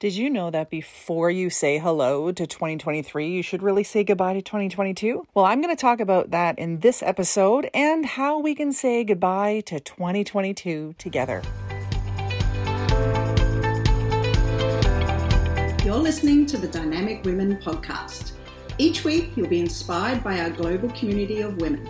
Did you know that before you say hello to 2023, you should really say goodbye to 2022? Well, I'm going to talk about that in this episode and how we can say goodbye to 2022 together. You're listening to the Dynamic Women podcast. Each week, you'll be inspired by our global community of women.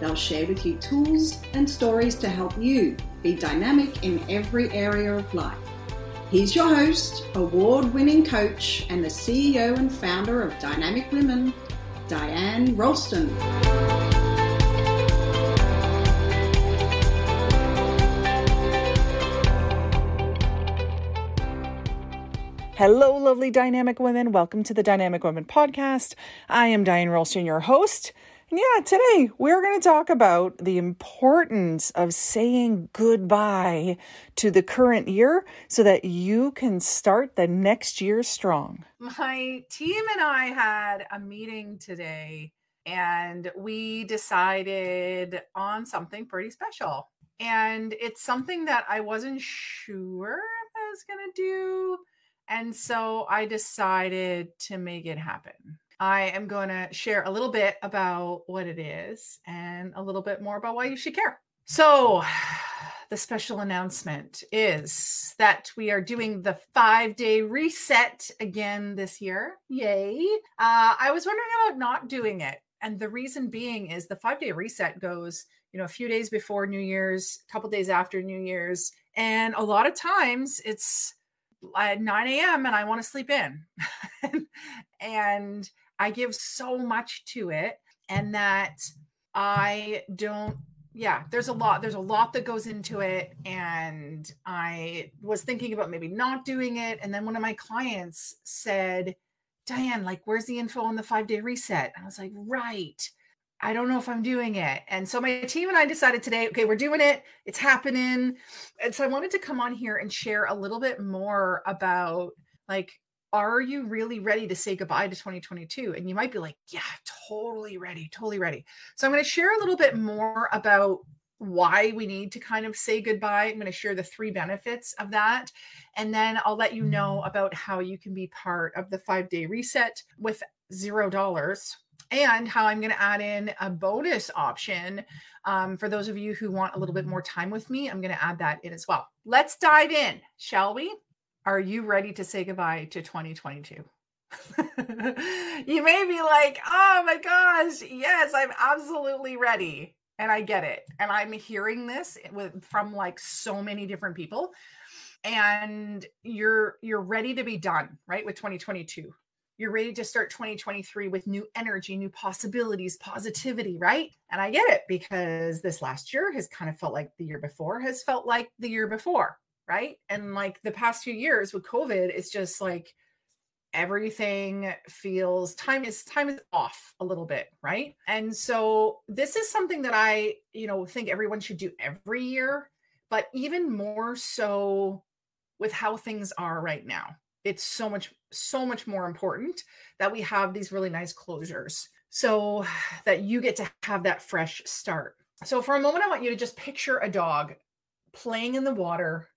They'll share with you tools and stories to help you be dynamic in every area of life. He's your host, award winning coach, and the CEO and founder of Dynamic Women, Diane Rolston. Hello, lovely dynamic women. Welcome to the Dynamic Women podcast. I am Diane Rolston, your host. Yeah, today we're going to talk about the importance of saying goodbye to the current year so that you can start the next year strong. My team and I had a meeting today and we decided on something pretty special. And it's something that I wasn't sure I was going to do. And so I decided to make it happen. I am going to share a little bit about what it is and a little bit more about why you should care. So, the special announcement is that we are doing the five day reset again this year. Yay. Uh, I was wondering about not doing it. And the reason being is the five day reset goes, you know, a few days before New Year's, a couple days after New Year's. And a lot of times it's at 9 a.m. and I want to sleep in. and I give so much to it and that I don't yeah, there's a lot there's a lot that goes into it and I was thinking about maybe not doing it and then one of my clients said, "Diane, like where's the info on the 5-day reset?" And I was like, "Right. I don't know if I'm doing it. And so my team and I decided today, okay, we're doing it. It's happening. And so I wanted to come on here and share a little bit more about like are you really ready to say goodbye to 2022? And you might be like, yeah, totally ready, totally ready. So I'm going to share a little bit more about why we need to kind of say goodbye. I'm going to share the three benefits of that. And then I'll let you know mm-hmm. about how you can be part of the five day reset with zero dollars and how I'm going to add in a bonus option um, for those of you who want a little bit more time with me. I'm going to add that in as well. Let's dive in, shall we? Are you ready to say goodbye to 2022? you may be like, oh my gosh, yes, I'm absolutely ready. And I get it. And I'm hearing this with from like so many different people. And you're you're ready to be done, right? With 2022. You're ready to start 2023 with new energy, new possibilities, positivity, right? And I get it because this last year has kind of felt like the year before has felt like the year before right? And like the past few years with COVID, it's just like everything feels time is time is off a little bit, right? And so this is something that I, you know, think everyone should do every year, but even more so with how things are right now. It's so much so much more important that we have these really nice closures so that you get to have that fresh start. So for a moment I want you to just picture a dog playing in the water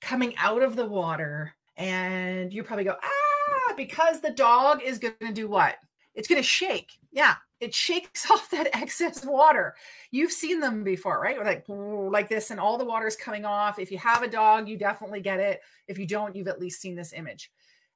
coming out of the water and you probably go ah because the dog is going to do what? It's going to shake. Yeah it shakes off that excess water. You've seen them before right? Like like this and all the water is coming off. If you have a dog you definitely get it. If you don't you've at least seen this image.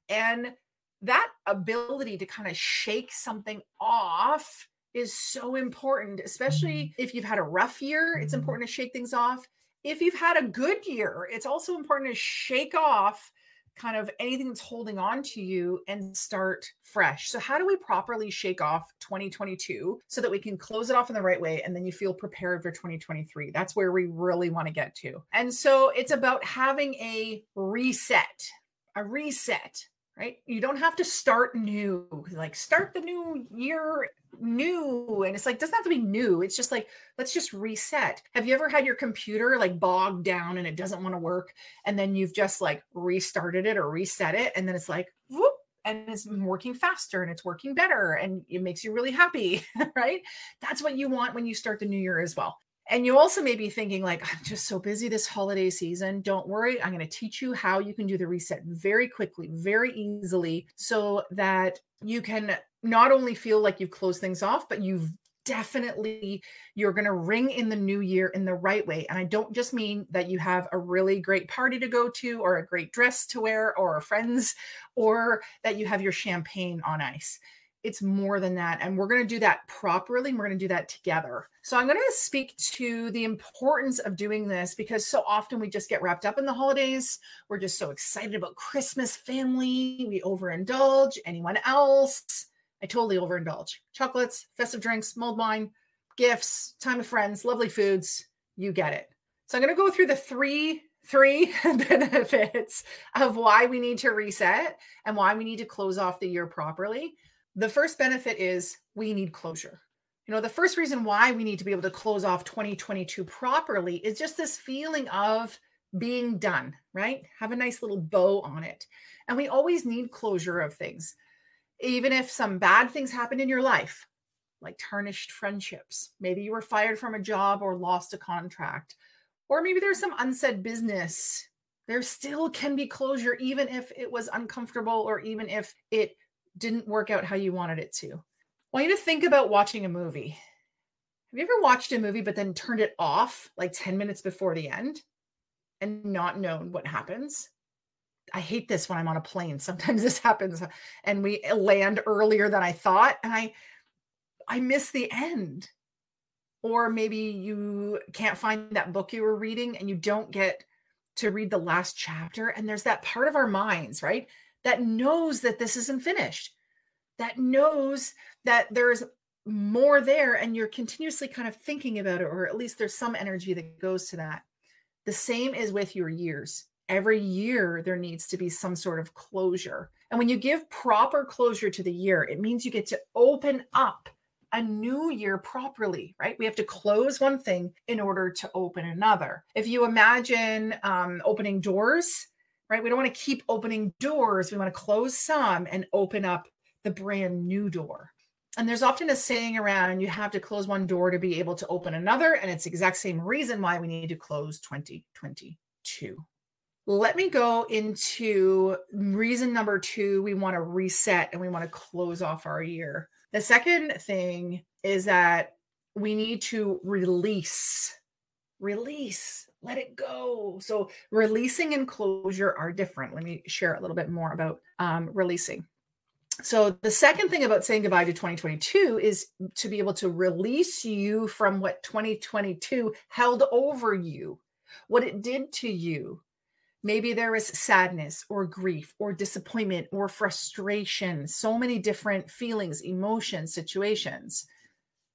And that ability to kind of shake something off is so important especially if you've had a rough year it's important to shake things off if you've had a good year, it's also important to shake off kind of anything that's holding on to you and start fresh. So, how do we properly shake off 2022 so that we can close it off in the right way and then you feel prepared for 2023? That's where we really want to get to. And so, it's about having a reset, a reset right? You don't have to start new, like start the new year new. And it's like, doesn't have to be new. It's just like, let's just reset. Have you ever had your computer like bogged down and it doesn't want to work? And then you've just like restarted it or reset it. And then it's like, whoop, and it's working faster and it's working better and it makes you really happy, right? That's what you want when you start the new year as well. And you also may be thinking, like, I'm just so busy this holiday season. Don't worry. I'm going to teach you how you can do the reset very quickly, very easily, so that you can not only feel like you've closed things off, but you've definitely you're going to ring in the new year in the right way and i don't just mean that you have a really great party to go to or a great dress to wear or friends or that you have your champagne on ice it's more than that and we're going to do that properly and we're going to do that together so i'm going to speak to the importance of doing this because so often we just get wrapped up in the holidays we're just so excited about christmas family we overindulge anyone else I totally overindulge. Chocolates, festive drinks, mulled wine, gifts, time with friends, lovely foods. You get it. So I'm going to go through the three three benefits of why we need to reset and why we need to close off the year properly. The first benefit is we need closure. You know, the first reason why we need to be able to close off 2022 properly is just this feeling of being done, right? Have a nice little bow on it. And we always need closure of things even if some bad things happen in your life, like tarnished friendships, maybe you were fired from a job or lost a contract, or maybe there's some unsaid business, there still can be closure, even if it was uncomfortable or even if it didn't work out how you wanted it to. I want you to think about watching a movie. Have you ever watched a movie but then turned it off like 10 minutes before the end and not known what happens? I hate this when I'm on a plane. Sometimes this happens and we uh, land earlier than I thought and I I miss the end. Or maybe you can't find that book you were reading and you don't get to read the last chapter and there's that part of our minds, right? That knows that this isn't finished. That knows that there's more there and you're continuously kind of thinking about it or at least there's some energy that goes to that. The same is with your years every year there needs to be some sort of closure. And when you give proper closure to the year, it means you get to open up a new year properly, right? We have to close one thing in order to open another. If you imagine um, opening doors, right? We don't want to keep opening doors. We want to close some and open up the brand new door. And there's often a saying around you have to close one door to be able to open another. And it's the exact same reason why we need to close 2022 let me go into reason number two we want to reset and we want to close off our year. The second thing is that we need to release, release, let it go. So, releasing and closure are different. Let me share a little bit more about um, releasing. So, the second thing about saying goodbye to 2022 is to be able to release you from what 2022 held over you, what it did to you, Maybe there is sadness or grief or disappointment or frustration, so many different feelings, emotions, situations.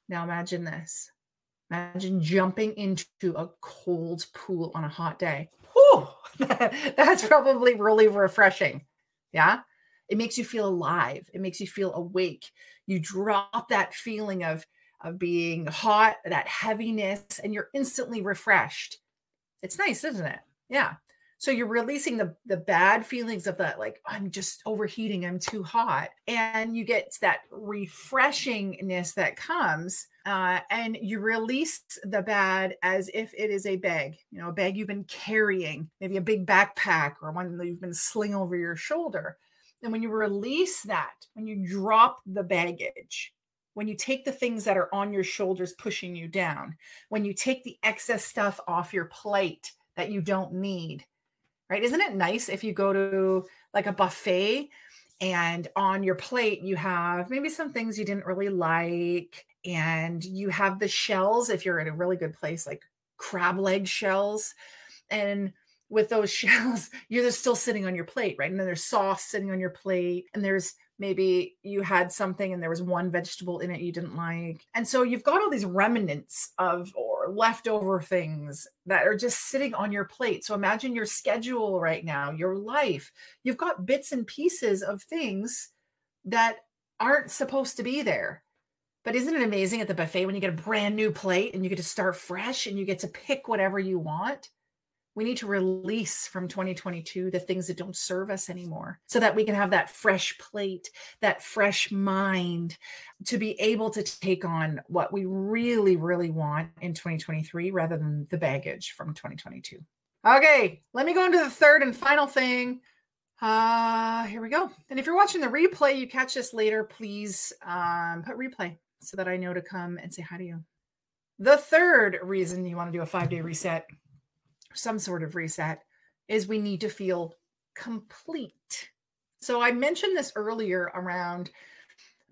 Now imagine this. Imagine jumping into a cold pool on a hot day. Whew, that's probably really refreshing. Yeah. It makes you feel alive. It makes you feel awake. You drop that feeling of, of being hot, that heaviness, and you're instantly refreshed. It's nice, isn't it? Yeah. So you're releasing the the bad feelings of that, like I'm just overheating, I'm too hot, and you get that refreshingness that comes, uh, and you release the bad as if it is a bag, you know, a bag you've been carrying, maybe a big backpack or one that you've been slinging over your shoulder. And when you release that, when you drop the baggage, when you take the things that are on your shoulders pushing you down, when you take the excess stuff off your plate that you don't need, right? Isn't it nice if you go to like a buffet and on your plate you have maybe some things you didn't really like and you have the shells if you're at a really good place like crab leg shells and with those shells you're still sitting on your plate right? And then there's sauce sitting on your plate and there's maybe you had something and there was one vegetable in it you didn't like and so you've got all these remnants of leftover things that are just sitting on your plate. So imagine your schedule right now your life. You've got bits and pieces of things that aren't supposed to be there. But isn't it amazing at the buffet when you get a brand new plate and you get to start fresh and you get to pick whatever you want We need to release from 2022 the things that don't serve us anymore so that we can have that fresh plate, that fresh mind to be able to take on what we really, really want in 2023 rather than the baggage from 2022. Okay, let me go into the third and final thing. Uh, here we go. And if you're watching the replay, you catch this later, please um, put replay so that I know to come and say hi to you. The third reason you want to do a five day reset, some sort of reset, is we need to feel complete. So I mentioned this earlier around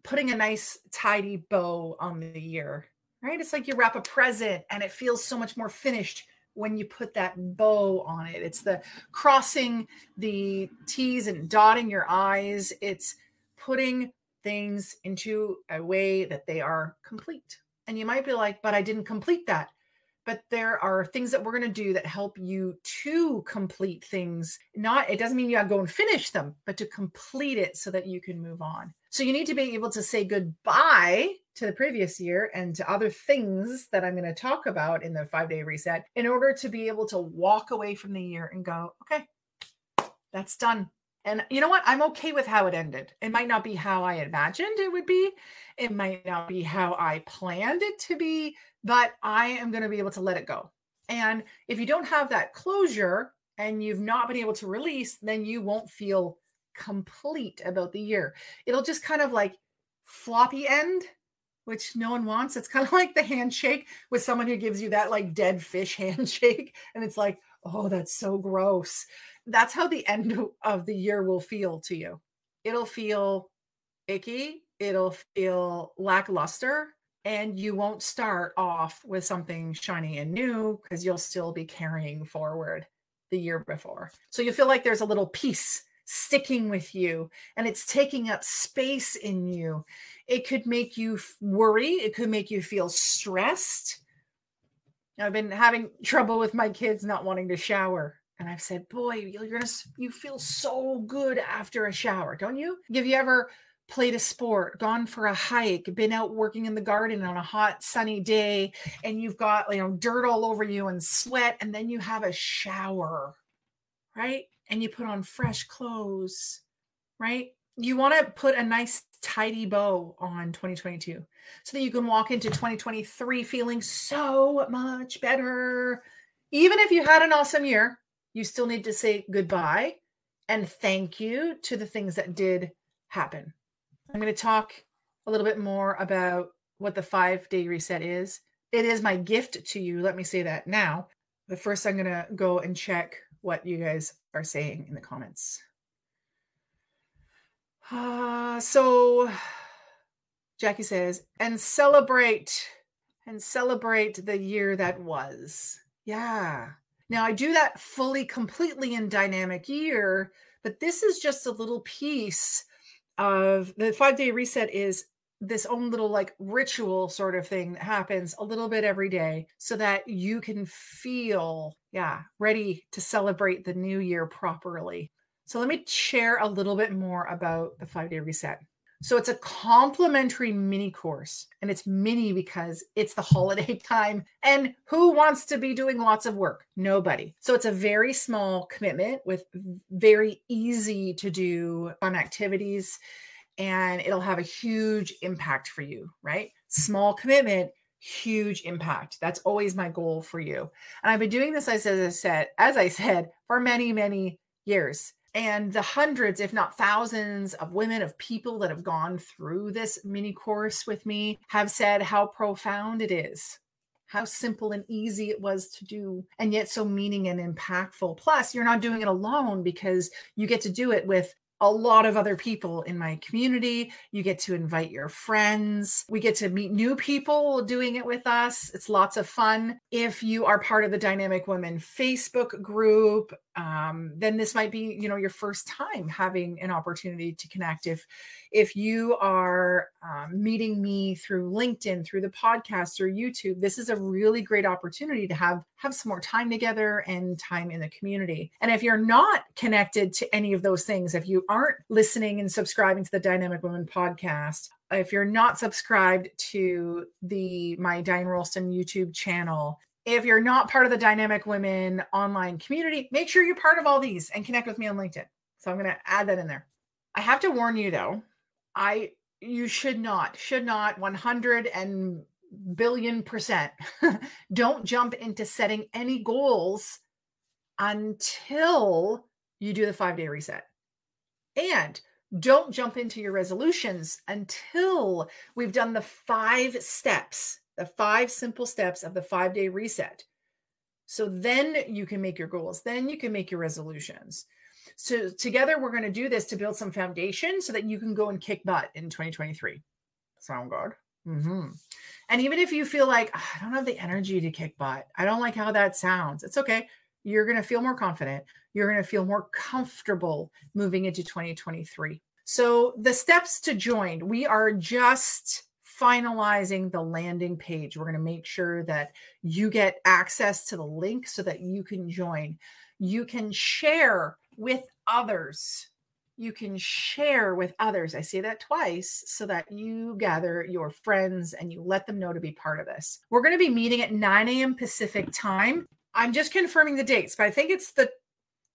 putting a nice tidy bow on the year, right? It's like you wrap a present and it feels so much more finished when you put that bow on it. It's the crossing the T's and dotting your I's. It's putting things into a way that they are complete. And you might be like, but I didn't complete that. But there are things that we're going to do that help you to complete things. Not, it doesn't mean you have to go and finish them, but to complete it so that you can move on. So you need to be able to say goodbye to the previous year and to other things that I'm going to talk about in the five day reset in order to be able to walk away from the year and go, okay, that's done. And you know what? I'm okay with how it ended. It might not be how I imagined it would be. It might not be how I planned it to be, but I am going to be able to let it go. And if you don't have that closure and you've not been able to release, then you won't feel complete about the year. It'll just kind of like floppy end which no one wants. It's kind of like the handshake with someone who gives you that like dead fish handshake. And it's like, oh, that's so gross. That's how the end of the year will feel to you. It'll feel icky, it'll feel lackluster, and you won't start off with something shiny and new because you'll still be carrying forward the year before. So you feel like there's a little piece sticking with you and it's taking up space in you. It could make you worry, it could make you feel stressed. I've been having trouble with my kids not wanting to shower. And I've said, boy, you're gonna you feel so good after a shower, don't you? Have you ever played a sport, gone for a hike, been out working in the garden on a hot sunny day, and you've got you know dirt all over you and sweat, and then you have a shower, right? and you put on fresh clothes, right? You want to put a nice tidy bow on 2022 so that you can walk into 2023 feeling so much better. Even if you had an awesome year, you still need to say goodbye and thank you to the things that did happen. I'm going to talk a little bit more about what the five day reset is. It is my gift to you. Let me say that now. But first, I'm going to go and check what you guys are saying in the comments. Uh, so Jackie says, and celebrate and celebrate the year that was. Yeah. Now I do that fully, completely in dynamic year, but this is just a little piece of the five day reset is this own little like ritual sort of thing that happens a little bit every day so that you can feel yeah ready to celebrate the new year properly. So let me share a little bit more about the five day reset so it's a complimentary mini course and it's mini because it's the holiday time and who wants to be doing lots of work nobody so it's a very small commitment with very easy to do fun activities and it'll have a huge impact for you, right? Small commitment, huge impact. That's always my goal for you. And I've been doing this, as I said, as I said, for many, many years. And the hundreds, if not thousands, of women, of people that have gone through this mini course with me have said how profound it is, how simple and easy it was to do, and yet so meaning and impactful. Plus, you're not doing it alone because you get to do it with a lot of other people in my community. You get to invite your friends. We get to meet new people doing it with us. It's lots of fun. If you are part of the Dynamic Women Facebook group, um, then this might be, you know, your first time having an opportunity to connect. If if you are um, meeting me through LinkedIn, through the podcast or YouTube, this is a really great opportunity to have have some more time together and time in the community. And if you're not connected to any of those things, if you aren't listening and subscribing to the Dynamic Women podcast, if you're not subscribed to the my Diane Rolston YouTube channel, If you're not part of the Dynamic Women online community, make sure you're part of all these and connect with me on LinkedIn. So I'm going to add that in there. I have to warn you though, I you should not, should not 100 and billion percent don't jump into setting any goals until you do the 5-day reset. And don't jump into your resolutions until we've done the 5 steps, the 5 simple steps of the 5-day reset. So then you can make your goals, then you can make your resolutions. So together we're going to do this to build some foundation so that you can go and kick butt in 2023. Sound good? Mm-hmm. And even if you feel like oh, I don't have the energy to kick butt, I don't like how that sounds. It's okay. You're going to feel more confident. You're going to feel more comfortable moving into 2023. So the steps to join, we are just finalizing the landing page. We're going to make sure that you get access to the link so that you can join. You can share with others. You can share with others. I say that twice so that you gather your friends and you let them know to be part of this. We're going to be meeting at 9 a.m. Pacific time. I'm just confirming the dates, but I think it's the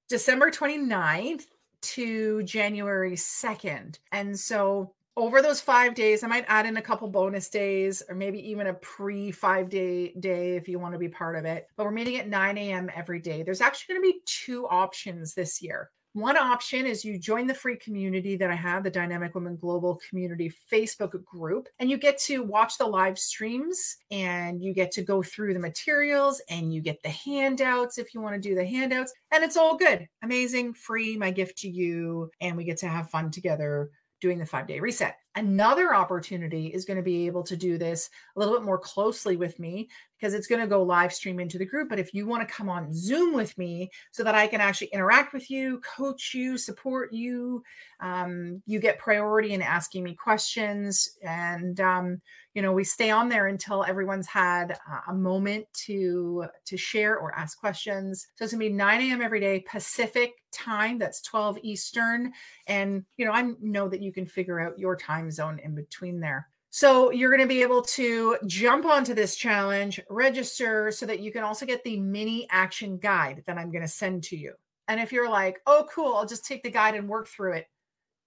December 29th to January 2nd. And so over those five days, I might add in a couple bonus days or maybe even a pre five day day if you want to be part of it. But we're meeting at 9 a.m. every day. There's actually going to be two options this year. One option is you join the free community that I have, the Dynamic Women Global Community Facebook group, and you get to watch the live streams and you get to go through the materials and you get the handouts if you want to do the handouts. And it's all good, amazing, free, my gift to you. And we get to have fun together doing the five day reset. Another opportunity is going to be able to do this a little bit more closely with me because it's going to go live stream into the group. But if you want to come on Zoom with me so that I can actually interact with you, coach you, support you, um, you get priority in asking me questions. And, um, you know, we stay on there until everyone's had a moment to, to share or ask questions. So it's going to be 9 a.m. every day, Pacific time. That's 12 Eastern. And, you know, I know that you can figure out your time zone in between there. So you're going to be able to jump onto this challenge, register so that you can also get the mini action guide that I'm going to send to you. And if you're like, oh, cool, I'll just take the guide and work through it,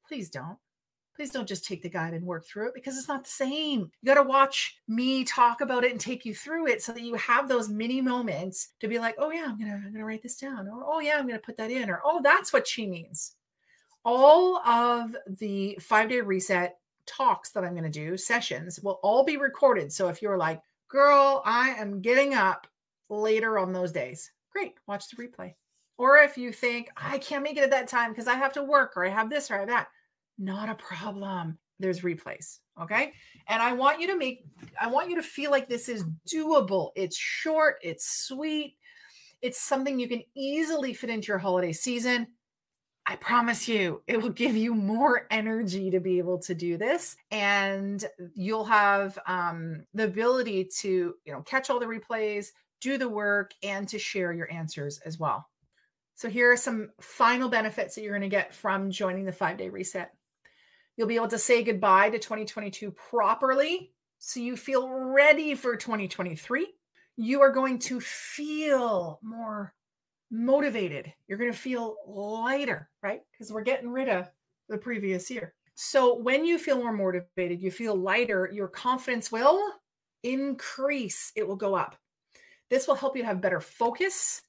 please don't. Please don't just take the guide and work through it because it's not the same. You got to watch me talk about it and take you through it so that you have those mini moments to be like, oh, yeah, I'm to I'm to write this down. Or, oh, yeah, I'm to put that in. Or, oh, that's what she means. All of the five day reset talks that I'm to do, sessions, will all be recorded. So if you're like, girl, I am getting up later on those days, great, watch the replay. Or if you think, I can't make it at that time because I have to work or I have this or I have that, not a problem. There's replays. Okay. And I want you to make, I want you to feel like this is doable. It's short, it's sweet, it's something you can easily fit into your holiday season. I promise you, it will give you more energy to be able to do this, and you'll have um, the ability to, you know, catch all the replays, do the work, and to share your answers as well. So here are some final benefits that you're going to get from joining the five day reset. You'll be able to say goodbye to 2022 properly, so you feel ready for 2023. You are going to feel more motivated. You're going to feel lighter, right? Because we're getting rid of the previous year. So when you feel more motivated, you feel lighter, your confidence will increase, it will go up. This will help you have better focus,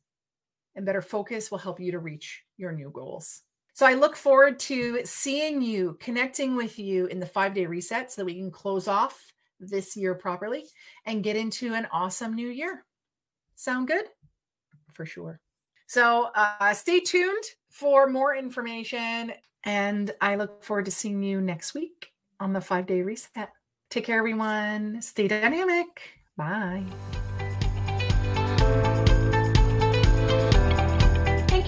and better focus will help you to reach your new goals. So I look forward to seeing you, connecting with you in the five day reset so that we can close off this year properly and get into an awesome new year. Sound good? For sure. So uh, stay tuned for more information. And I look forward to seeing you next week on the five day reset. Take care, everyone. Stay dynamic. Bye.